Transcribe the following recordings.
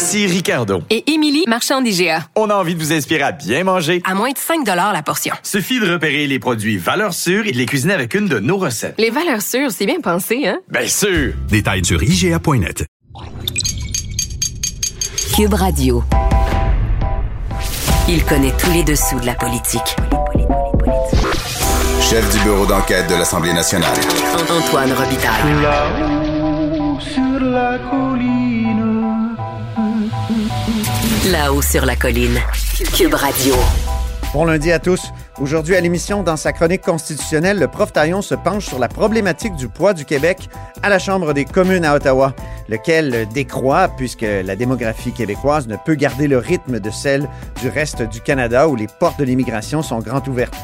Ici Ricardo. Et Émilie, marchand d'IGA. On a envie de vous inspirer à bien manger. À moins de 5 la portion. Suffit de repérer les produits valeurs sûres et de les cuisiner avec une de nos recettes. Les valeurs sûres, c'est bien pensé, hein? Bien sûr! Détails sur IGA.net. Cube Radio. Il connaît tous les dessous de la politique. Chef du bureau d'enquête de l'Assemblée nationale. Antoine Robitaille. Là-haut sur la colline. Là-haut sur la colline. Cube Radio. Bon lundi à tous. Aujourd'hui à l'émission, dans sa chronique constitutionnelle, le prof Taillon se penche sur la problématique du poids du Québec à la Chambre des communes à Ottawa, lequel décroît puisque la démographie québécoise ne peut garder le rythme de celle du reste du Canada où les portes de l'immigration sont grandes ouvertes.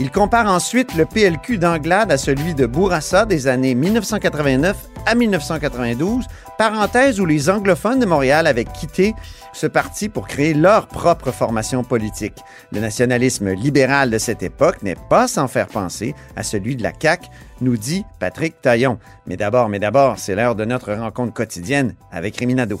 Il compare ensuite le PLQ d'Anglade à celui de Bourassa des années 1989 à 1992, parenthèse où les anglophones de Montréal avaient quitté ce parti pour créer leur propre formation politique. Le nationalisme libéral de cette époque n'est pas sans faire penser à celui de la CAQ, nous dit Patrick Taillon. Mais d'abord, mais d'abord, c'est l'heure de notre rencontre quotidienne avec Réminado.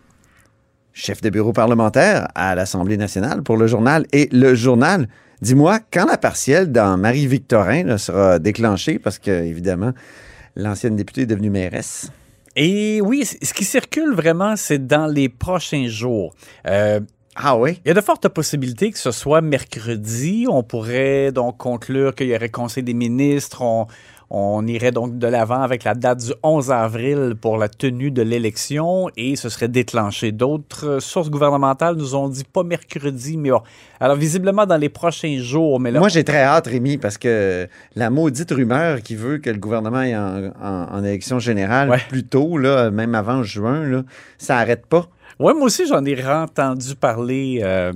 Chef de bureau parlementaire à l'Assemblée nationale pour le journal. Et le journal, dis-moi, quand la partielle dans Marie-Victorin sera déclenchée, parce que, évidemment, l'ancienne députée est devenue mairesse? Et oui, ce qui circule vraiment, c'est dans les prochains jours. Euh, Ah oui? il y a de fortes possibilités que ce soit mercredi. On pourrait donc conclure qu'il y aurait conseil des ministres. On, on irait donc de l'avant avec la date du 11 avril pour la tenue de l'élection et ce serait déclenché. D'autres sources gouvernementales nous ont dit pas mercredi, mais bon. Alors visiblement dans les prochains jours. Mais là, Moi, j'ai très hâte, Rémi, parce que la maudite rumeur qui veut que le gouvernement aille en, en- en élection générale Ouais. plus tôt, là, même avant juin, là, ça n'arrête pas. Ouais, moi aussi, j'en ai entendu parler. euh,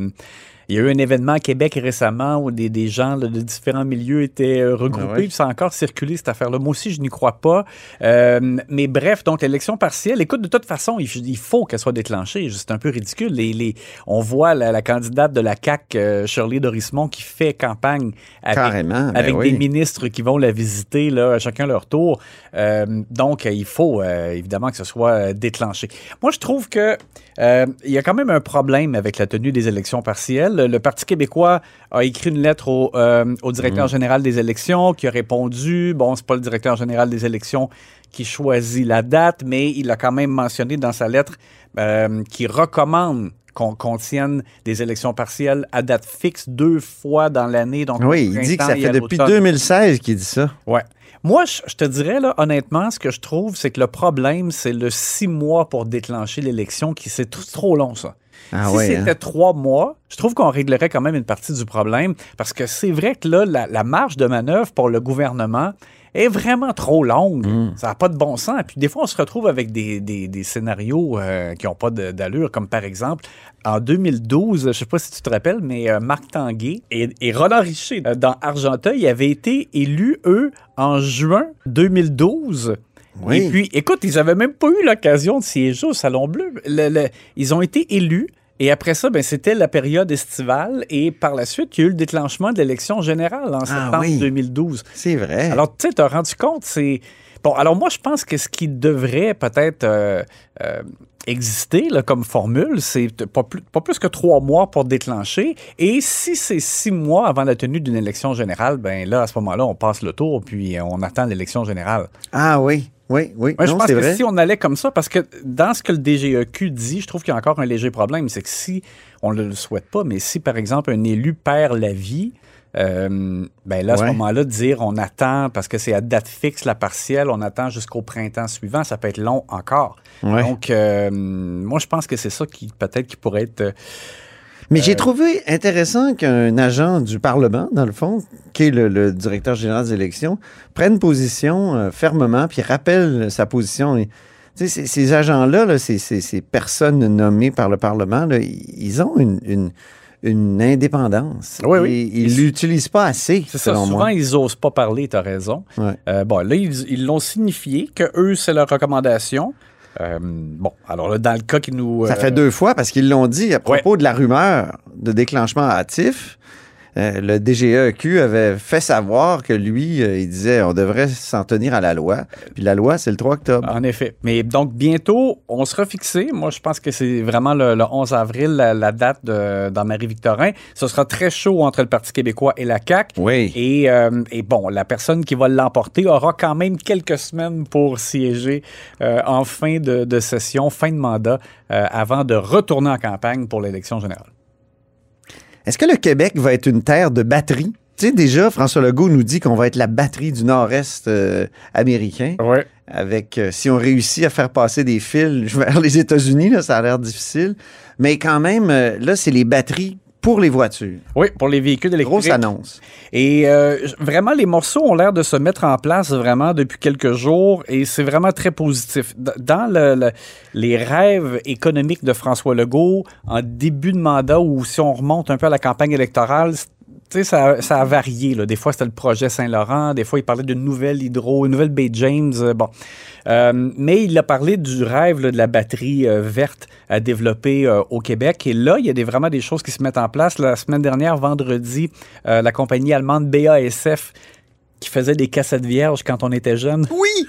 il y a eu un événement à Québec récemment où des, des gens là, de différents milieux étaient euh, regroupés. Ah ouais? Puis ça a encore circulé, cette affaire-là. Moi aussi, je n'y crois pas. Euh, mais bref, donc l'élection partielle, écoute, de toute façon, il, faut qu'elle soit déclenchée. C'est un peu ridicule. Les, les- on voit la, la candidate de la CAQ, euh, Shirley Dorismont, qui fait campagne avec, Carrément, ben avec oui. des ministres qui vont la visiter, là, à chacun leur tour. Euh, donc, il faut évidemment que ce soit déclenché. Moi, je trouve que il y a quand même un problème avec la tenue des élections partielles. Le Parti québécois a écrit une lettre au, euh, au directeur général des élections qui a répondu. Bon, c'est pas le directeur général des élections qui choisit la date, mais il a quand même mentionné dans sa lettre euh, qu'il recommande qu'on qu'on tienne des élections partielles à date fixe deux fois dans l'année. Donc, Oui, il dit que ça fait depuis l'automne. 2016 qu'il dit ça. Ouais. Moi, je, je te dirais, là, honnêtement, ce que je trouve, c'est que le problème, c'est le six mois pour déclencher l'élection, qui c'est tr- trop long, ça. Ah si ouais, c'était hein? trois mois, je trouve qu'on réglerait quand même une partie du problème, parce que c'est vrai que là, la, la marge de manœuvre pour le gouvernement est vraiment trop longue. Mm. Ça n'a pas de bon sens. Puis des fois, on se retrouve avec des, des- des scénarios euh, qui n'ont pas d'allure, comme par exemple, en 2012, je ne sais pas si tu te rappelles, mais euh, Marc Tanguay et, et Roland Richer, euh, dans Argenteuil, avaient été élus, eux, en juin 2012. Oui. Et puis, écoute, ils n'avaient même pas eu l'occasion de siéger au Salon Bleu. Le- le- ils ont été élus. Et après ça, ben, c'était la période estivale. Et par la suite, il y a eu le déclenchement de l'élection générale en septembre oui. 2012. C'est vrai. Alors, tu sais, t'as rendu compte, c'est. Bon, alors moi, je pense que ce qui devrait peut-être euh, euh, exister là, comme formule, c'est pas plus, pas plus que trois mois pour déclencher. Et si c'est six mois avant la tenue d'une élection générale, ben là, à ce moment-là, on passe le tour, puis on attend l'élection générale. Ah oui. Oui, oui. Moi, je non, pense c'est que vrai. si on allait comme ça, parce que dans ce que le DGEQ dit, je trouve qu'il y a encore un léger problème, c'est que si, on ne le souhaite pas, mais si, par exemple, un élu perd la vie, euh, ben là, à ce moment-là, de dire on attend, parce que c'est à date fixe la partielle, on attend jusqu'au printemps suivant, ça peut être long encore. Ouais. Donc, euh, moi, je pense que c'est ça qui, peut-être, qui pourrait être... euh, Mais j'ai trouvé intéressant qu'un agent du Parlement, dans le fond, qui est le, le directeur général des élections, prenne position euh, fermement, puis rappelle sa position. Et, ces, ces agents-là, là, ces, ces- ces personnes nommées par le Parlement, là, ils ont une, une- une indépendance. Oui, oui. Et ils l'utilisent pas assez, C'est ça, souvent, moi. ils n'osent pas parler, tu as raison. Ouais. Euh, bon, là, ils ils l'ont signifié que eux, c'est leur recommandation. Euh, bon, alors là, dans le cas qui nous... Ça euh, fait deux fois parce qu'ils l'ont dit à propos de la rumeur de déclenchement hâtif. Euh, le DGEQ avait fait savoir que lui, euh, il disait on devrait s'en tenir à la loi. Puis la loi, c'est le 3 octobre. En effet. Mais donc, bientôt, on sera fixé. Moi, je pense que c'est vraiment le, le 11 avril, la, la date de, dans Marie-Victorin. Ce sera très chaud entre le Parti québécois et la CAQ. Oui. Et, euh, et bon, la personne qui va l'emporter aura quand même quelques semaines pour siéger euh, en fin de, de session, fin de mandat, euh, avant de retourner en campagne pour l'élection générale. Est-ce que le Québec va être une terre de batterie? Tu sais, déjà, François Legault nous dit qu'on va être la batterie du nord-est euh, américain. Oui. Avec, euh, si on réussit à faire passer des fils vers les États-Unis, là, ça a l'air difficile. Mais quand même, euh, là, c'est les batteries pour les voitures. Oui, pour les véhicules électriques. Grosse annonce. Et euh, vraiment, les morceaux ont l'air de se mettre en place vraiment depuis quelques jours et c'est vraiment très positif. Dans le- le- les rêves économiques de François Legault, en début de mandat ou si on remonte un peu à la campagne électorale, tu sais, ça, ça a varié. Là. Des fois, c'était le projet Saint-Laurent. Des fois, il parlait d'une nouvelle hydro, une nouvelle baie James. euh, bon. Euh, mais il a parlé du rêve là, de la batterie euh, verte à développer euh, au Québec. Et là, il y a des, vraiment des choses qui se mettent en place. La semaine dernière, vendredi, la compagnie allemande BASF qui faisait des cassettes vierges quand on était jeune. Oui!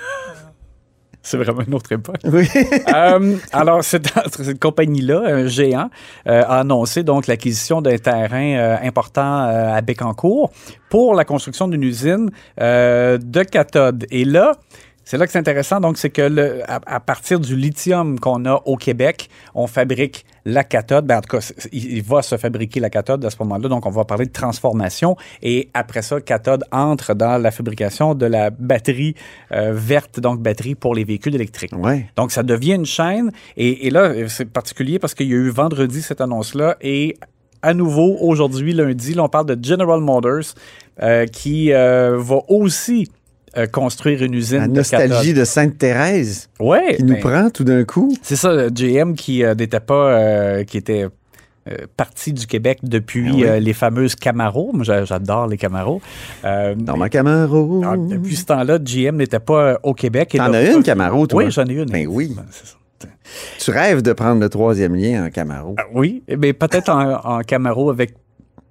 C'est vraiment une autre époque. Oui. Euh, alors, cette, cette compagnie-là, un géant, euh, a annoncé donc l'acquisition d'un terrain euh, important à Bécancour pour la construction d'une usine de cathodes. Et là, c'est là que c'est intéressant. Donc, c'est que le, à, à partir du lithium qu'on a au Québec, on fabrique la cathode. Ben, en tout cas, il, il va se fabriquer la cathode à ce moment-là. Donc, on va parler de transformation. Et après ça, cathode entre dans la fabrication de la batterie euh, verte, donc batterie pour les véhicules électriques. Ouais. Donc, ça devient une chaîne. Et, et là, c'est particulier parce qu'il y a eu vendredi cette annonce-là et à nouveau, aujourd'hui, lundi, là, on parle de General Motors euh, qui euh, va aussi euh, construire une usine La nostalgie de Sainte-Thérèse Ouais, qui nous ben, prend tout d'un coup. C'est ça, GM qui euh, n'était pas, euh, qui était euh, parti du Québec depuis Ah oui. euh, les fameuses Camaro. Moi, j'a- j'adore les Camaro. Euh, Dans ma Camaro. alors, depuis ce temps-là, GM n'était pas euh, au Québec. T'en as une Camaro, toi? Oui, j'en ai une. Ben oui. Ben. Tu rêves de prendre le troisième lien en Camaro. Ah, Oui, mais peut-être en, en Camaro avec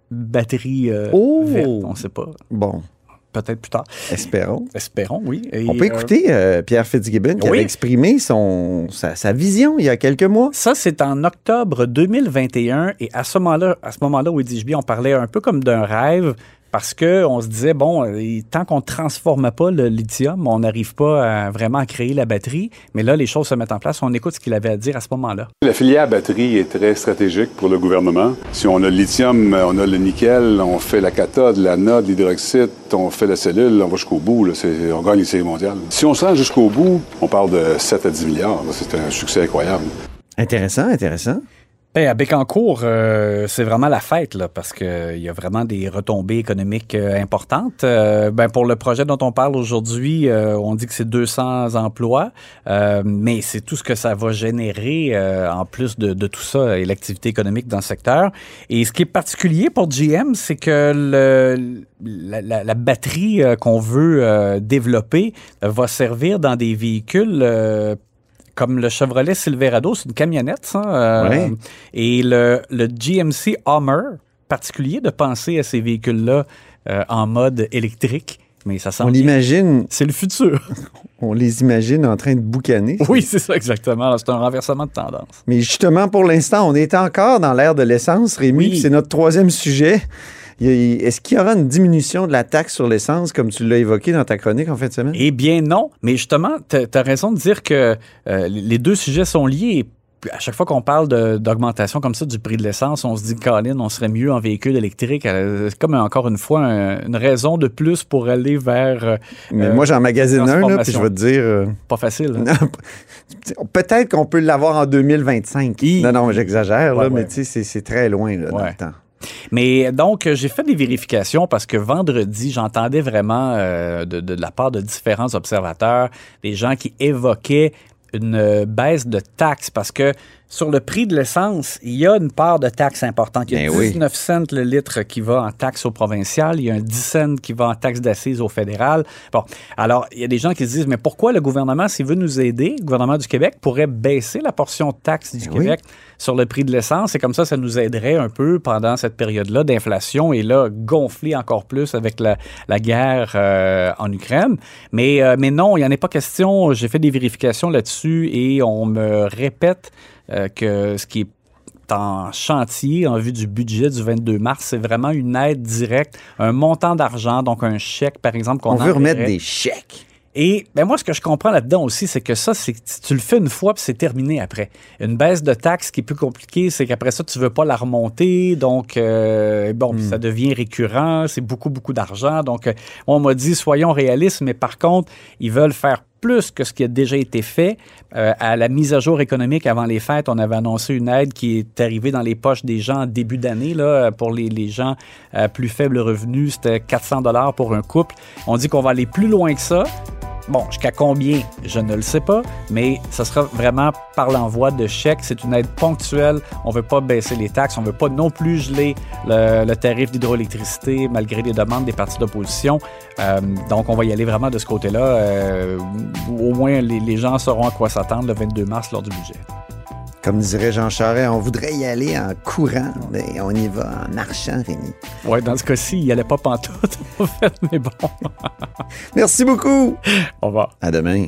batterie euh, Oh! verte, on ne sait pas. Bon, Peut-être plus tard. espérons. Espérons, oui. Et, On peut euh, écouter euh, Pierre Fitzgibbon qui oui. avait exprimé son, sa, sa vision il y a quelques mois. Ça, c'est en octobre 2021. Et à ce moment-là, à ce moment-là, où dit on parlait un peu comme d'un rêve parce qu'on se disait, bon, euh, tant qu'on ne transforme pas le lithium, on n'arrive pas à vraiment à créer la batterie. Mais là, les choses se mettent en place. On écoute ce qu'il avait à dire à ce moment-là. La filière batterie est très stratégique pour le gouvernement. Si on a le lithium, on a le nickel, on fait la cathode, l'anode, l'hydroxyde, on fait la cellule, on va jusqu'au bout. là. C'est- on gagne les séries mondiales. Si on se rend jusqu'au bout, on parle de 7 à 10 milliards. là. C'est un succès incroyable. Intéressant, intéressant. Ben, à Bécancour, euh, c'est vraiment la fête, là, parce qu'il y a vraiment des retombées économiques euh, importantes. Euh, ben, pour le projet dont on parle aujourd'hui, euh, on dit que c'est 200 emplois, euh, mais c'est tout ce que ça va générer euh, en plus de, tout ça et l'activité économique dans le secteur. Et ce qui est particulier pour GM, c'est que le, la, la- batterie euh, qu'on veut euh, développer euh, va servir dans des véhicules euh, comme le Chevrolet Silverado, c'est une camionnette, ça. euh, Ouais. Et le, le GMC Hummer, particulier de penser à ces véhicules-là euh, en mode électrique, mais ça On l'imagine, C'est le futur. on les imagine en train de boucaner. oui, c'est ça exactement. C'est un renversement de tendance. Mais justement, pour l'instant, on est encore dans l'ère de l'essence, Rémi. Oui. C'est notre troisième sujet. Est-ce qu'il y aura une diminution de la taxe sur l'essence, comme tu l'as évoqué dans ta chronique en fin de semaine? Eh bien non, mais justement, tu as raison de dire que euh, les deux sujets sont liés. À chaque fois qu'on parle d'augmentation comme ça du prix de l'essence, on se dit, Colin, on serait mieux en véhicule électrique. C'est comme encore une fois un- une raison de plus pour aller vers. euh, Mais euh, moi, j'en magasine un, là, puis je vais te dire. euh, Pas facile. hein? Peut-être qu'on peut l'avoir en 2025. Non, non, j'exagère, Ouais, mais tu sais, c'est- très loin là, dans le temps. Mais donc, euh, j'ai fait des vérifications parce que vendredi, j'entendais vraiment euh, de, de la part de différents observateurs des gens qui évoquaient une euh, baisse de taxes parce que sur le prix de l'essence, il y a une part de taxes importante. Il y a Ben oui. 19 cents le litre qui va en taxes au provincial, il y a un 10 cents qui va en taxes d'assises au fédéral. Bon, alors, il y a des gens qui se disent, mais pourquoi le gouvernement, s'il veut nous aider, le gouvernement du Québec pourrait baisser la portion de taxes du Ben oui. Québec sur le prix de l'essence? Et comme ça, ça nous aiderait un peu pendant cette période-là d'inflation et là, gonfler encore plus avec la, la guerre euh, en Ukraine. Mais, euh, mais non, il n'y en a pas question. J'ai fait des vérifications là-dessus et on me répète euh, que ce qui est en chantier en vue du budget du 22 mars, c'est vraiment une aide directe, un montant d'argent, donc un chèque, par exemple, qu'on On veut remettre des chèques. Et ben moi, ce que je comprends là-dedans aussi, c'est que ça, c'est tu le fais une fois puis c'est terminé après. Une baisse de taxes qui est plus compliquée, c'est qu'après ça, tu veux pas la remonter. Donc, euh, bon, ça devient récurrent. C'est beaucoup, beaucoup d'argent. Donc, euh, on m'a dit, soyons réalistes, mais par contre, ils veulent faire plus que ce qui a déjà été fait. Euh, à la mise à jour économique avant les fêtes, on avait annoncé une aide qui est arrivée dans les poches des gens en début d'année. Là, pour les, gens à plus faible revenu, c'était 400 dollars pour un couple. On dit qu'on va aller plus loin que ça. Bon, jusqu'à combien, je ne le sais pas, mais ça sera vraiment par l'envoi de chèques. C'est une aide ponctuelle. On ne veut pas baisser les taxes. On ne veut pas non plus geler le, tarif d'hydroélectricité malgré les demandes des partis d'opposition. Euh, donc, on va y aller vraiment de ce côté-là. Euh, au moins, les, les gens sauront à quoi s'attendre le 22 mars lors du budget. Comme dirait Jean Charest, on voudrait y aller en courant, mais on y va en marchant, Rémi. Oui, dans ce cas-ci, il n'y allait pas pantoute, en fait, mais bon. Merci beaucoup. Au revoir. À demain.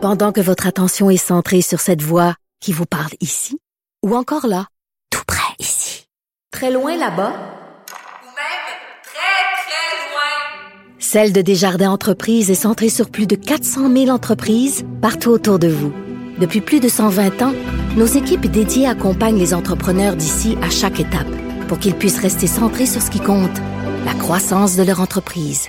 Pendant que votre attention est centrée sur cette voix qui vous parle ici, ou encore là, tout près ici, très loin là-bas, Celle de Desjardins Entreprises est centrée sur plus de 400 000 entreprises partout autour de vous. Depuis plus de 120 ans, nos équipes dédiées accompagnent les entrepreneurs d'ici à chaque étape pour qu'ils puissent rester centrés sur ce qui compte, la croissance de leur entreprise.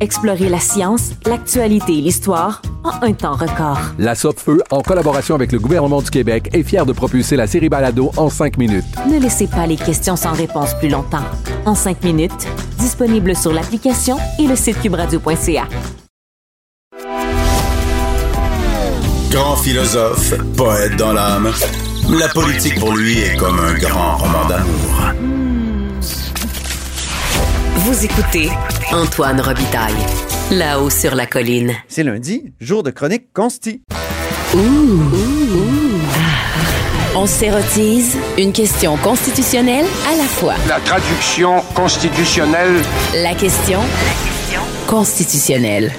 Explorez la science, l'actualité et l'histoire en un temps record. La Feu, en collaboration avec le gouvernement du Québec, est fière de propulser la série Balado en cinq minutes. Ne laissez pas les questions sans réponse plus longtemps. En 5 minutes, disponible sur l'application et le site cubradio.ca. Grand philosophe, poète dans l'âme, la politique pour lui est comme un grand roman d'amour. Vous écoutez Antoine Robitaille, là-haut sur la colline. C'est lundi, jour de chronique consti. On s'érotise une question constitutionnelle à la fois. La traduction constitutionnelle. La question constitutionnelle.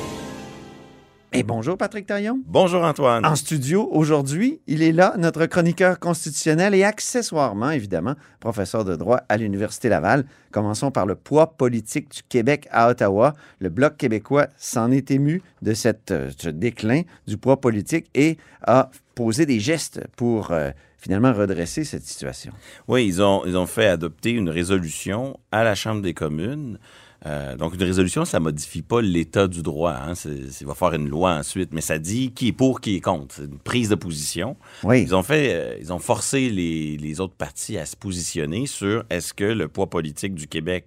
Et bonjour Patrick Taillon. Bonjour Antoine. En studio aujourd'hui, il est là, notre chroniqueur constitutionnel et accessoirement, évidemment, professeur de droit à l'Université Laval. Commençons par le poids politique du Québec à Ottawa. Le Bloc québécois s'en est ému de cette, euh, ce déclin du poids politique et a posé des gestes pour euh, finalement redresser cette situation. Oui, ils ont, ils ont fait adopter une résolution à la Chambre des communes. Euh, donc, une résolution, ça modifie pas l'état du droit. Hein. Il va faire une loi ensuite, mais ça dit qui est pour, qui est contre. C'est une prise de position. Oui. Ils ont fait, euh, ils ont forcé les, les autres partis à se positionner sur est-ce que le poids politique du Québec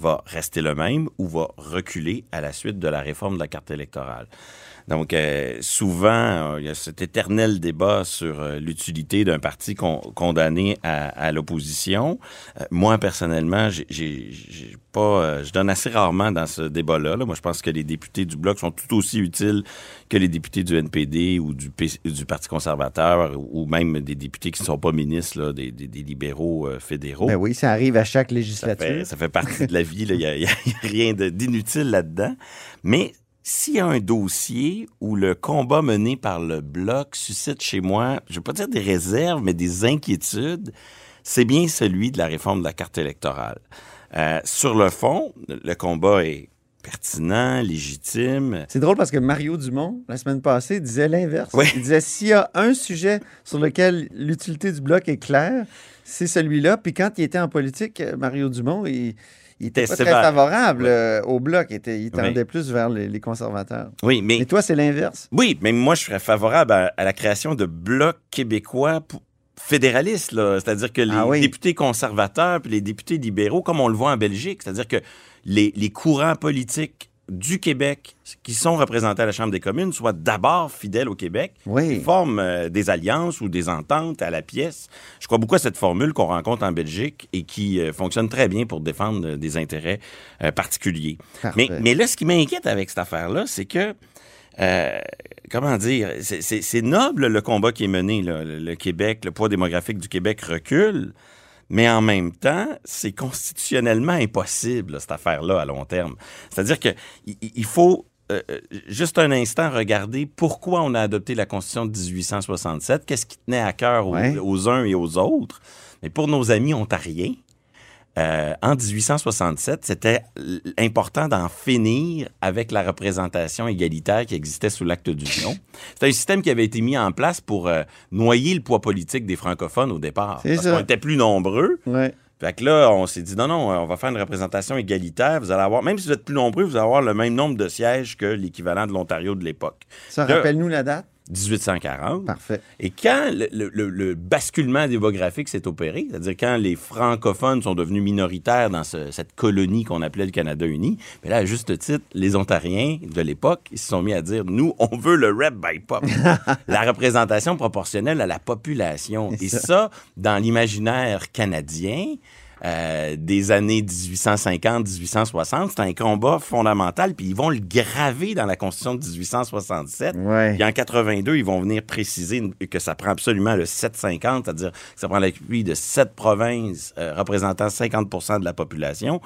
va rester le même ou va reculer à la suite de la réforme de la carte électorale. Donc, euh, souvent, euh, il y a cet éternel débat sur euh, l'utilité d'un parti con- condamné à, à l'opposition. Moi, personnellement, j'ai- pas, je donne assez rarement dans ce débat-là. là. Moi, je pense que les députés du Bloc sont tout aussi utiles que les députés du NPD ou du, P- du Parti conservateur ou même des députés qui ne sont pas ministres, là, des, des- des libéraux fédéraux. Ben oui, ça arrive à chaque Ça législature. fait, ça fait partie de la vie. Il n'y a, y a- rien d'inutile là-dedans. Mais s'il y a un dossier où le combat mené par le Bloc suscite chez moi, je ne veux pas dire des réserves, mais des inquiétudes, c'est bien celui de la réforme de la carte électorale. Euh, sur le fond, le combat est pertinent, légitime. C'est drôle parce que Mario Dumont, la semaine passée, disait l'inverse. Oui. Il disait s'il y a un sujet sur lequel l'utilité du bloc est claire, c'est celui-là. Puis quand il était en politique, euh, Mario Dumont, il, il était pas très favorable euh, au bloc. Il, était- il Oui. tendait plus vers les, les conservateurs. Oui, mais Et toi, c'est l'inverse? Oui, mais moi, je serais favorable à, à la création de blocs québécois pour- fédéralistes. C'est-à-dire que les Ah oui. députés conservateurs puis les députés libéraux, comme on le voit en Belgique, c'est-à-dire que les, les courants politiques du Québec qui sont représentés à la Chambre des communes soient d'abord fidèles au Québec Oui. forment euh, des alliances ou des ententes à la pièce. Je crois beaucoup à cette formule qu'on rencontre en Belgique et qui euh, fonctionne très bien pour défendre euh, des intérêts euh, particuliers. Mais, mais là, ce qui m'inquiète avec cette affaire-là, c'est que euh, comment dire, c'est- noble le combat qui est mené. là. Le Québec, le poids démographique du Québec recule, mais en même temps, c'est constitutionnellement impossible, là, cette affaire-là, à long terme. C'est-à-dire que il- il il faut euh, euh, juste un instant regarder pourquoi on a adopté la Constitution de 1867, qu'est-ce qui tenait à cœur aux, Ouais. aux uns et aux autres. Mais pour nos amis ontariens, euh, en 1867, c'était important d'en finir avec la représentation égalitaire qui existait sous l'acte d'union. C'était un système qui avait été mis en place pour euh, noyer le poids politique des francophones au départ. Parce ça. qu'on était plus nombreux. Ouais. Fait que là, on s'est dit non, non, on va faire une représentation égalitaire. Vous allez avoir, même si vous êtes plus nombreux, vous allez avoir le même nombre de sièges que l'équivalent de l'Ontario de l'époque. Ça rappelle-nous la date? 1840. Parfait. Et quand le, le- le- le basculement démographique s'est opéré, c'est-à-dire quand les francophones sont devenus minoritaires dans ce- cette colonie qu'on appelait le Canada uni, mais là, à juste titre, les Ontariens de l'époque, ils se sont mis à dire, nous, on veut le rep by pop, la représentation proportionnelle à la population. Et ça, dans l'imaginaire canadien, euh, des années 1850-1860, c'est un combat fondamental, puis ils vont le graver dans la Constitution de 1867. Ouais. Puis en 82, ils vont venir préciser que ça prend absolument le 750, c'est-à-dire que ça prend l'appui de sept provinces euh, représentant 50% de la population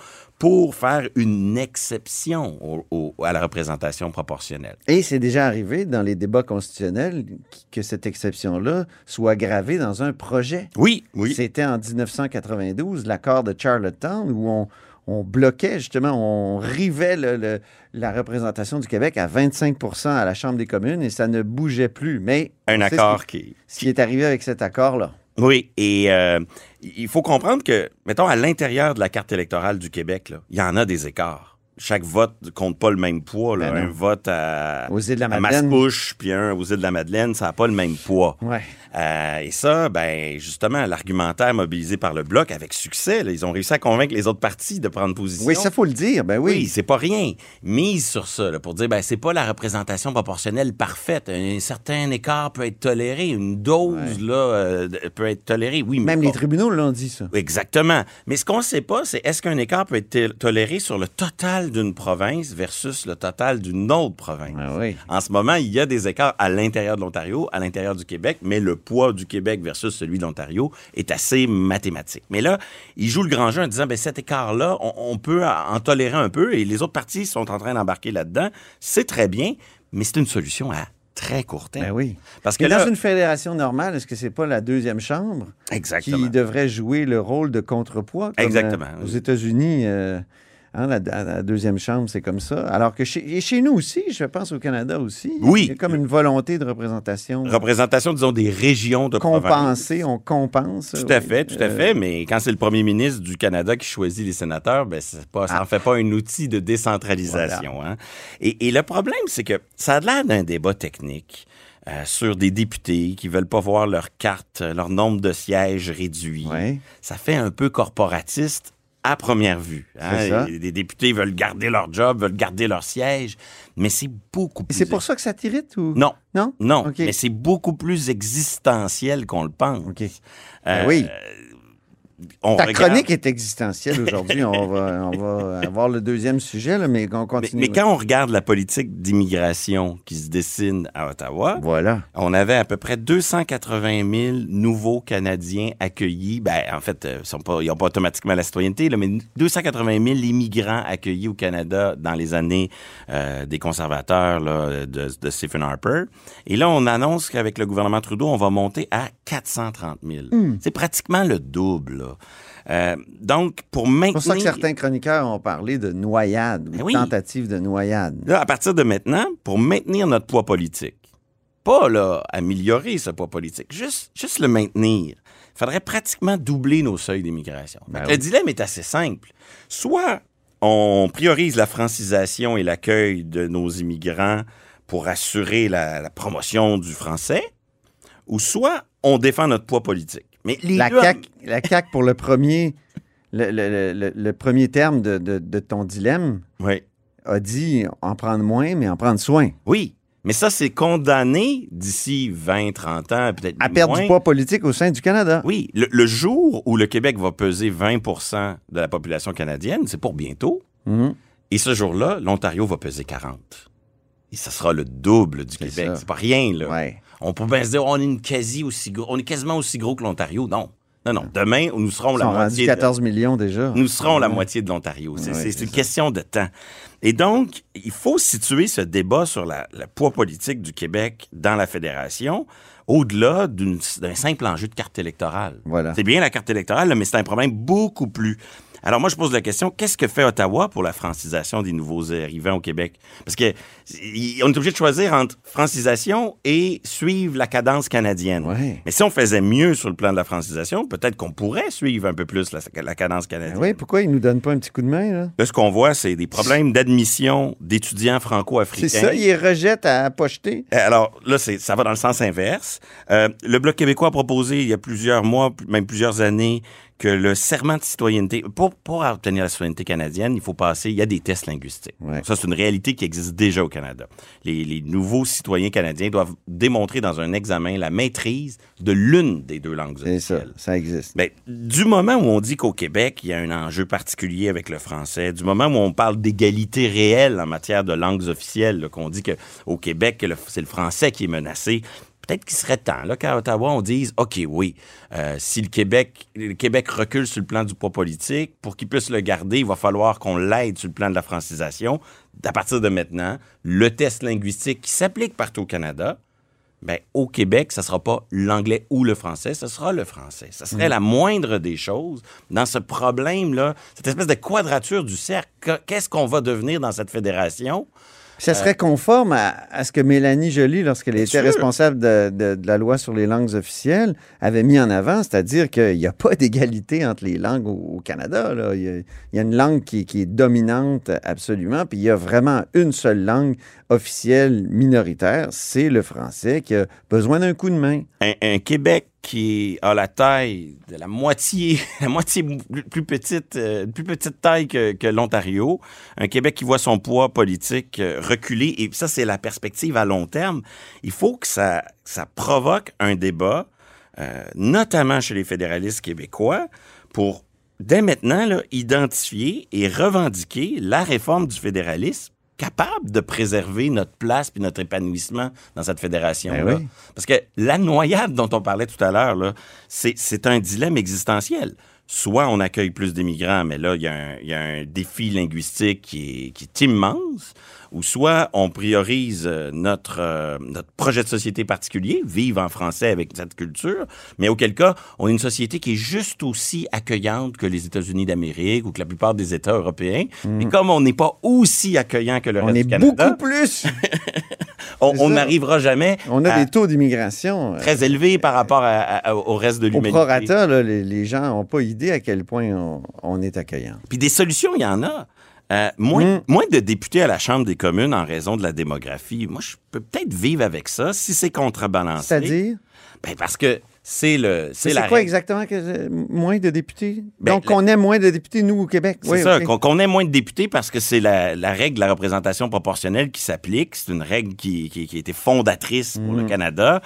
pour faire une exception au- au- à la représentation proportionnelle. Et c'est déjà arrivé dans les débats constitutionnels que cette exception-là soit gravée dans un projet. Oui, oui. C'était en 1992, l'accord de Charlottetown, où on, on bloquait justement, on rivait le- le- la représentation du Québec à 25% à la Chambre des communes et ça ne bougeait plus. Mais Un ce accord qui, qui... ce qui est arrivé avec cet accord-là. Oui, et euh, il faut comprendre que, mettons, à l'intérieur de la carte électorale du Québec, là, il y en a des écarts. Chaque vote compte pas le même poids. là. Ben un vote à, Aux îles de la à Madeleine. Mascouche, puis un aux îles de la Madeleine, ça n'a pas le même poids. Ouais. Euh, et ça, ben justement, l'argumentaire mobilisé par le Bloc avec succès, là, ils ont réussi à convaincre les autres partis de prendre position. Oui, ça faut le dire, ben oui. Oui, c'est pas rien. Mise sur ça, là, pour dire, ben, c'est pas la représentation proportionnelle parfaite. Un certain écart peut être toléré, une dose, là, euh, peut être tolérée. Oui, mais Même pas- les tribunaux l'ont dit, ça. Exactement. Mais ce qu'on ne sait pas, c'est est-ce qu'un écart peut être toléré sur le total d'une province versus le total d'une autre province. Ah oui. En ce moment, il y a des écarts à l'intérieur de l'Ontario, à l'intérieur du Québec, mais le poids du Québec versus celui de l'Ontario est assez mathématique. Mais là, il joue le grand jeu en disant, ben, cet écart-là, on, on peut en tolérer un peu et les autres partis sont en train d'embarquer là-dedans. C'est très bien, mais c'est une solution à très court terme. Ben oui. Parce que là, dans une fédération normale, est-ce que c'est pas la deuxième chambre Exactement. qui devrait jouer le rôle de contrepoids? comme, Exactement. euh, aux États-Unis, euh, hein, la, la deuxième chambre, c'est comme ça. Alors que chez, et chez nous aussi, je pense au Canada aussi, Oui. il y a comme une volonté de représentation représentation, disons, des régions de province. compensée, on compense. Tout à fait, tout à Euh, fait. Mais quand c'est le premier ministre du Canada qui choisit les sénateurs, ben pas, ça Ah. n'en fait pas un outil de décentralisation. hein. Et, et le problème, c'est que ça a l'air d'un débat technique. euh, sur des députés qui veulent pas voir leur carte, leur nombre de sièges réduit. Ouais. Ça fait un peu corporatiste à première vue. hein. Les députés veulent garder leur job, veulent garder leur siège, mais c'est beaucoup plus... C'est pour ça que ça t'irrite ou? Non. Non? Non, mais c'est beaucoup plus existentiel qu'on le pense. Ben Euh, oui. On Ta regarde- chronique est existentielle aujourd'hui. on, va, on va avoir le deuxième sujet, là, mais on continue. mais quand on regarde la politique d'immigration qui se dessine à Ottawa, voilà. on avait à peu près 280 000 nouveaux Canadiens accueillis. Ben, en fait, euh, ils n'ont pas automatiquement la citoyenneté, là, mais 280 000 immigrants accueillis au Canada dans les années euh, des conservateurs là, de, de Stephen Harper. Et là, on annonce qu'avec le gouvernement Trudeau, on va monter à 430 000. Hmm. C'est pratiquement le double. Là. Euh, donc, pour C'est maintenir... pour ça que certains chroniqueurs ont parlé de noyade, ou de Ben oui. tentative de noyade. Là, à partir de maintenant, pour maintenir notre poids politique, pas là, améliorer ce poids politique, juste, juste le maintenir, il faudrait pratiquement doubler nos seuils d'immigration. Oui. Le dilemme est assez simple. Soit on priorise la francisation et l'accueil de nos immigrants pour assurer la, la promotion du français, ou soit on défend notre poids politique. Mais les La deux CAQ, la CAQ, pour le premier, le, le- le- le premier terme de, de- de ton dilemme, Oui. a dit en prendre moins, mais en prendre soin. Oui, mais ça, c'est condamné d'ici 20, 30 ans, peut-être À perdre moins. du poids politique au sein du Canada. Oui, le, le jour où le Québec va peser 20% de la population canadienne, c'est pour bientôt. Mhm. Et ce jour-là, l'Ontario va peser 40. Et ça sera le double du Québec. C'est pas rien, là. Ouais. On peut bien se dire, on est une quasi aussi gros, on est quasiment aussi gros que l'Ontario. Non. Non, non. Demain, nous serons Ils la sont moitié. de- 14 millions déjà. nous serons la moitié de l'Ontario. C'est Ouais, une ça. question de temps. Et donc, il faut situer ce débat sur la- le poids politique du Québec dans la fédération au-delà d'un simple enjeu de carte électorale. Voilà. C'est bien la carte électorale, mais c'est un problème beaucoup plus. Alors moi, je pose la question, qu'est-ce que fait Ottawa pour la francisation des nouveaux arrivants au Québec? Parce que on est obligé de choisir entre francisation et suivre la cadence canadienne. Ouais. Mais si on faisait mieux sur le plan de la francisation, peut-être qu'on pourrait suivre un peu plus la, la cadence canadienne. Ben oui, pourquoi ils nous donnent pas un petit coup de main, là? Là, ce qu'on voit, c'est des problèmes d'admission d'étudiants franco-africains. C'est ça, ils rejettent à pocheter. Alors là, c'est, ça va dans le sens inverse. Euh, le Bloc québécois a proposé il y a plusieurs mois, même plusieurs années, que le serment de citoyenneté, pour, pour obtenir la citoyenneté canadienne, il faut passer, il y a des tests linguistiques. Ça, c'est une réalité qui existe déjà au Canada. Les, les nouveaux citoyens canadiens doivent démontrer dans un examen la maîtrise de l'une des deux langues C'est ça, officielles. ça existe. Ben, du moment où on dit qu'au Québec, il y a un enjeu particulier avec le français, du moment où on parle d'égalité réelle en matière de langues officielles, qu'on dit qu'au Québec, c'est le français qui est menacé, peut-être qu'il serait temps là, qu'à Ottawa, on dise, OK, oui, euh, si le Québec, le Québec recule sur le plan du poids politique, pour qu'il puisse le garder, il va falloir qu'on l'aide sur le plan de la francisation. À partir de maintenant, le test linguistique qui s'applique partout au Canada, ben, au Québec, ça sera pas l'anglais ou le français, ce sera le français. Ça serait Mm. la moindre des choses dans ce problème-là, cette espèce de quadrature du cercle. Que- Qu'est-ce qu'on va devenir dans cette fédération? Ça Euh, serait conforme à, à ce que Mélanie Joly, lorsqu'elle était sûr. responsable de, de- de la loi sur les langues officielles, avait mis en avant, c'est-à-dire qu'il n'y a pas d'égalité entre les langues au, au Canada. là. Il, y a, il y a une langue qui, qui est dominante absolument, puis il y a vraiment une seule langue officielle minoritaire, c'est le français, qui a besoin d'un coup de main. Un, un Québec qui a la taille de la moitié, la moitié plus petite, euh, plus petite taille que, l'Ontario, un Québec qui voit son poids politique euh, reculer, et ça c'est la perspective à long terme. Il faut que ça, ça provoque un débat, euh, notamment chez les fédéralistes québécois, pour dès maintenant identifier et revendiquer la réforme du fédéralisme capable de préserver notre place puis notre épanouissement dans cette fédération-là. Ben oui. Parce que la noyade dont on parlait tout à l'heure, c'est un dilemme existentiel. Soit on accueille plus d'immigrants, mais là, il y, a un- il y a un défi linguistique qui est, qui est immense, ou soit on priorise euh, notre, euh, notre projet de société particulier, vivre en français avec cette culture, mais auquel cas, on est une société qui est juste aussi accueillante que les États-Unis d'Amérique ou que la plupart des États européens. Et comme on n'est pas aussi accueillant que le On reste est du Canada, beaucoup plus. on n'arrivera jamais On a à- des taux d'immigration. euh, très élevés par rapport à- à- au reste de Au l'humanité. prorata, là, les, les gens n'ont pas idée à quel point on, on est accueillant. Puis des solutions, il y en a. Euh, moins, moins de députés à la Chambre des communes en raison de la démographie. Moi, je peux peut-être vivre avec ça si c'est contrebalancé. C'est-à-dire? Ben, parce que c'est le c'est la quoi règle. exactement que moins de députés? Ben, Donc, la- on ait moins de députés, nous, au Québec. C'est Oui, ça, qu'on ait moins de députés parce que c'est la, la règle de la représentation proportionnelle qui s'applique. C'est une règle qui, qui, qui a été fondatrice pour le Canada.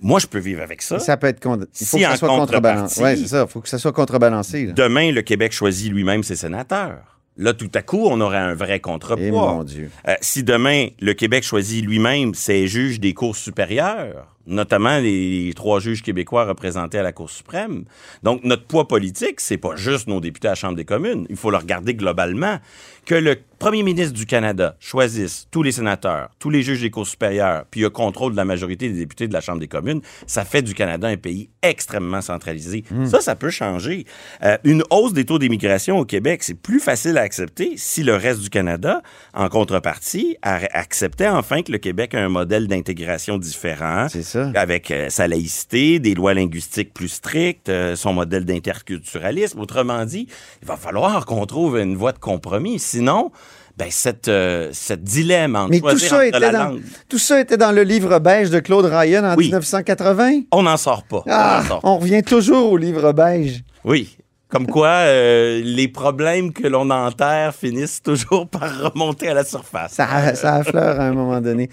Moi, je peux vivre avec ça. Ça peut être. con- Il faut Si que ça soit contrebalancé. Oui, c'est ça. Il faut que ça soit contrebalancé. là. Demain, le Québec choisit lui-même ses sénateurs. Là, tout à coup, on aurait un vrai Eh, contrepoids. mon Dieu. Euh, si demain, le Québec choisit lui-même ses juges des cours supérieures, notamment les, les trois juges québécois représentés à la Cour suprême. Donc, notre poids politique, c'est pas juste nos députés à la Chambre des communes. Il faut le regarder globalement. Que le premier ministre du Canada choisisse tous les sénateurs, tous les juges des cours supérieures, puis a contrôle de la majorité des députés de la Chambre des communes, ça fait du Canada un pays extrêmement centralisé. Ça, ça peut changer. Euh, une hausse des taux d'immigration au Québec, c'est plus facile à accepter si le reste du Canada, en contrepartie, acceptait enfin que le Québec a un modèle d'intégration différent, avec euh, sa laïcité, des lois linguistiques plus strictes, euh, son modèle d'interculturalisme. Autrement dit, il va falloir qu'on trouve une voie de compromis. Sinon, ben, cette, euh, cette dilemme entre Mais tout ça, entre était la dans, langue... tout ça était dans le livre beige de Claude Ryan en Oui. 1980. On n'en sort pas. Ah, sort pas. on revient toujours au livre beige. Oui. Comme quoi, euh, les problèmes que l'on enterre finissent toujours par remonter à la surface. Ça, ça affleure à un moment donné.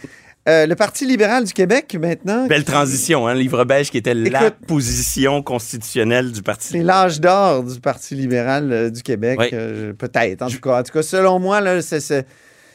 Euh, le Parti libéral du Québec, maintenant, Belle transition, hein, le livre beige qui était la Écoute. position constitutionnelle du Parti c'est l'âge d'or du Parti libéral euh, du Québec. Oui. euh, Peut-être, en tout cas. En tout cas, selon moi, là, c'est- c'est-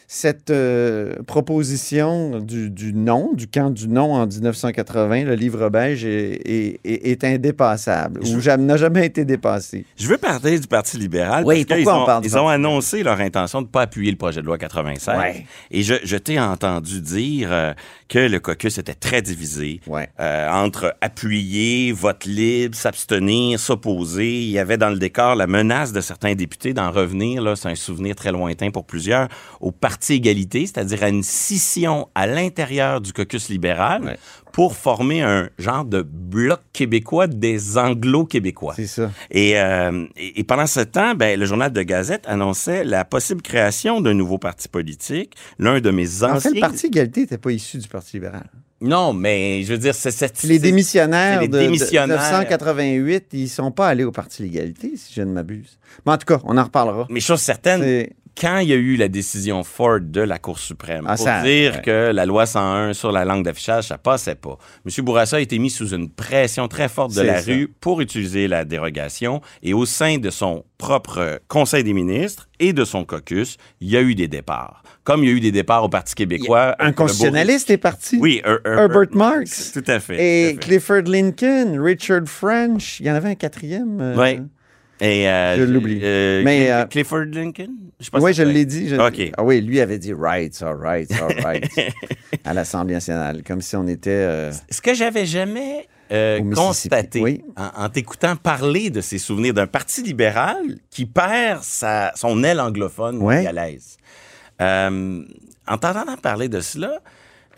cette euh, proposition du, du non, du camp du non en 1980, le livre beige, est, est- est- est indépassable, ou n'a jamais été dépassé. Je veux parler du Parti libéral Oui, parce pourquoi on ont, parle ils ont annoncé leur intention de ne pas appuyer le projet de loi 96. Ouais. Et je, je t'ai entendu dire euh, que le caucus était très divisé euh, entre appuyer, vote libre, s'abstenir, s'opposer. Il y avait dans le décor la menace de certains députés d'en revenir, là, c'est un souvenir très lointain pour plusieurs, au Parti égalité, c'est-à-dire à une scission à l'intérieur du caucus libéral pour former un genre de bloc québécois des anglo-québécois. C'est ça. Et, euh, et, et pendant ce temps, ben, le journal de Gazette annonçait la possible création d'un nouveau parti politique. L'un de mes En fait, anciens... le Parti égalité n'était pas issu du Parti libéral. Non, mais je veux dire, c'est cette... Les démissionnaires, les de- de, démissionnaires. 1988, ils sont pas allés au Parti l'égalité, si je ne m'abuse. Mais en tout cas, on en reparlera. Mais chose certaine, quand il y a eu la décision Ford de la Cour suprême Ah, pour ça- dire ouais. que la loi 101 sur la langue d'affichage, ça passait pas, M. Bourassa a été mis sous une pression très forte de la ça. rue pour utiliser la dérogation et au sein de son propre Conseil des ministres et de son caucus, il y a eu des départs. Comme il y a eu des départs au Parti québécois. Un constitutionnaliste est parti. Oui, Her- Her- Herbert Marks. Tout à fait. Et tout à fait. Clifford Lincoln, Richard French. Il y en avait un quatrième. euh, Oui. Et euh, Je l'oublie. euh, Mais, euh, Clifford Lincoln? Je Oui, je l'ai dit. je-. Ah oui, lui avait dit rights, all rights, all rights à l'Assemblée nationale, comme si on était. euh, Ce que j'avais jamais constaté oui. en, en t'écoutant parler de ses souvenirs d'un parti libéral qui perd sa, son aile anglophone Ouais. montréalaise. Euh, en t'entendant parler de cela,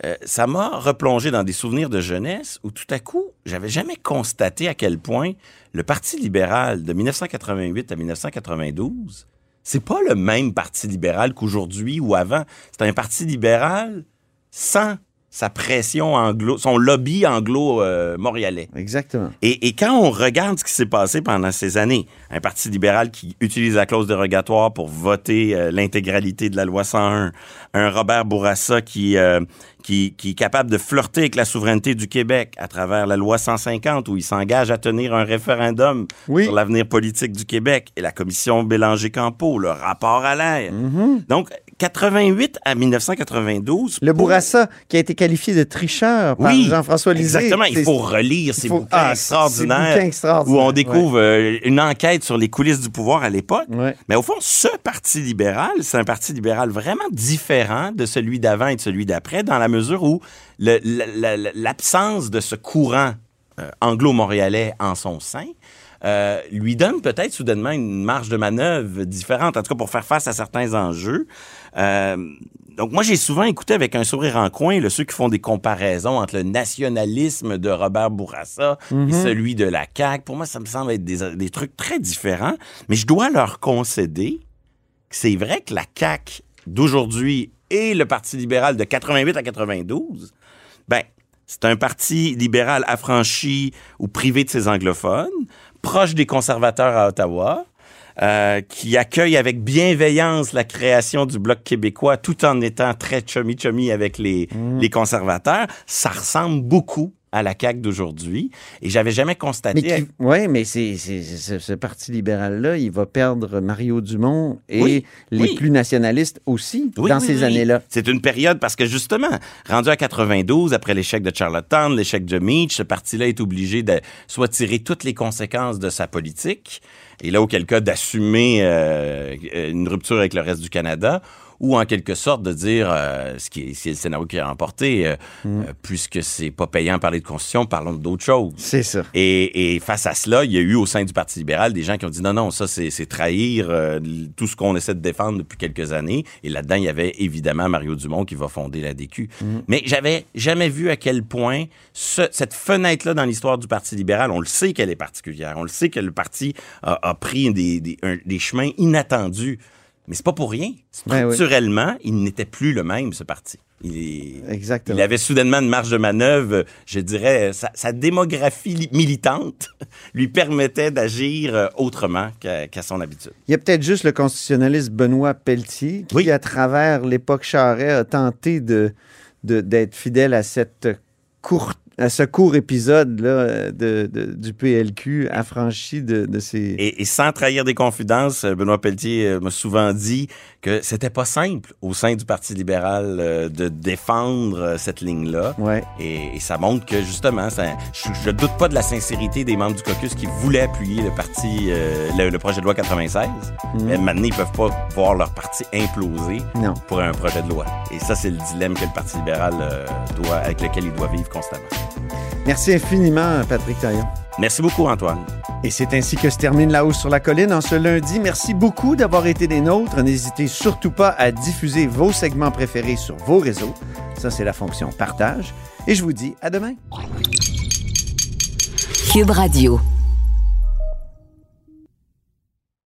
euh, ça m'a replongé dans des souvenirs de jeunesse où tout à coup, j'avais jamais constaté à quel point le Parti libéral de 1988 à 1992, c'est pas le même Parti libéral qu'aujourd'hui ou avant. C'est un Parti libéral sans sa pression anglo, son lobby anglo-montréalais. Exactement. Et, et quand on regarde ce qui s'est passé pendant ces années, un parti libéral qui utilise la clause dérogatoire pour voter euh, l'intégralité de la loi 101, un Robert Bourassa qui, euh, qui, qui est capable de flirter avec la souveraineté du Québec à travers la loi 150 où il s'engage à tenir un référendum sur l'avenir politique du Québec et la commission Bélanger-Campo, le rapport à l'air. Donc, 88 à 1992. Le Bourassa, qui a été qualifié de tricheur par Oui, Jean-François Lisée. Exactement, il faut relire ces faut- bouquins ah, extraordinaires ces bouquins extraordinaires, où on découvre euh, une enquête sur les coulisses du pouvoir à l'époque. Ouais. Mais au fond, ce parti libéral, c'est un parti libéral vraiment différent de celui d'avant et de celui d'après, dans la mesure où l'absence de ce courant euh, anglo-montréalais en son sein euh, lui donne peut-être soudainement une marge de manœuvre différente, en tout cas pour faire face à certains enjeux. Euh, donc moi, j'ai souvent écouté avec un sourire en coin là, ceux qui font des comparaisons entre le nationalisme de Robert Bourassa Mhm. et celui de la CAQ. Pour moi, ça me semble être des, des trucs très différents, mais je dois leur concéder que c'est vrai que la CAQ d'aujourd'hui et le Parti libéral de 88 à 92, ben, C'est un parti libéral affranchi ou privé de ses anglophones, proche des conservateurs à Ottawa, euh, qui accueille avec bienveillance la création du Bloc québécois tout en étant très chummy-chummy avec les, Mm. les conservateurs. Ça ressemble beaucoup à la CAQ d'aujourd'hui. Et j'avais jamais constaté... Mais ouais, mais c'est, ce, parti libéral-là, il va perdre Mario Dumont et Oui, les oui. plus nationalistes aussi Oui, dans oui, ces oui. années-là. C'est une période parce que justement, rendu à 92, après l'échec de Charlottetown, l'échec de Meach, ce parti-là est obligé de soit tirer toutes les conséquences de sa politique, et là, auquel cas, d'assumer euh, une rupture avec le reste du Canada, ou en quelque sorte de dire, euh, ce qui est, c'est le scénario qui a remporté, euh, Mm. euh, puisque c'est pas payant de parler de constitution, parlons d'autres choses. C'est ça. Et, et face à cela, il y a eu au sein du Parti libéral des gens qui ont dit non, non, ça c'est c'est trahir euh, tout ce qu'on essaie de défendre depuis quelques années. Et là-dedans, il y avait évidemment Mario Dumont qui va fonder la DQ. Mais j'avais jamais vu à quel point ce- cette fenêtre-là dans l'histoire du Parti libéral, on le sait qu'elle est particulière. On le sait que le parti a, a pris des, des- un- des chemins inattendus. Mais c'est pas pour rien. Ben oui. Structurellement, il n'était plus le même, ce parti. Il, est- Exactement. il avait soudainement une marge de manœuvre, je dirais, sa, sa démographie li- militante lui permettait d'agir euh, autrement qu'à son habitude. Il y a peut-être juste le constitutionnaliste Benoît Pelletier qui, à travers l'époque Charret, a tenté de- d'être fidèle à cette courte à ce court épisode là, de, de- du PLQ affranchi de, de ses... Et, et sans trahir des confidences, euh, Benoît Pelletier euh, m'a souvent dit que c'était pas simple au sein du Parti libéral euh, de défendre cette ligne-là. Ouais. Et, et ça montre que justement, ça, je, je doute pas de la sincérité des membres du caucus qui voulaient appuyer le parti, euh, le, le projet de loi 96. Mhm. Mais maintenant, ils peuvent pas voir leur parti imploser Non. pour un projet de loi. Et ça, c'est le dilemme que le Parti libéral euh, doit, avec lequel il doit vivre constamment. Merci infiniment, Patrick Taillon. Merci beaucoup, Antoine. Et c'est ainsi que se termine La Hausse sur la Colline en ce lundi. Merci beaucoup d'avoir été des nôtres. N'hésitez surtout pas à diffuser vos segments préférés sur vos réseaux. Ça, c'est la fonction partage. Et je vous dis à demain. Cube Radio.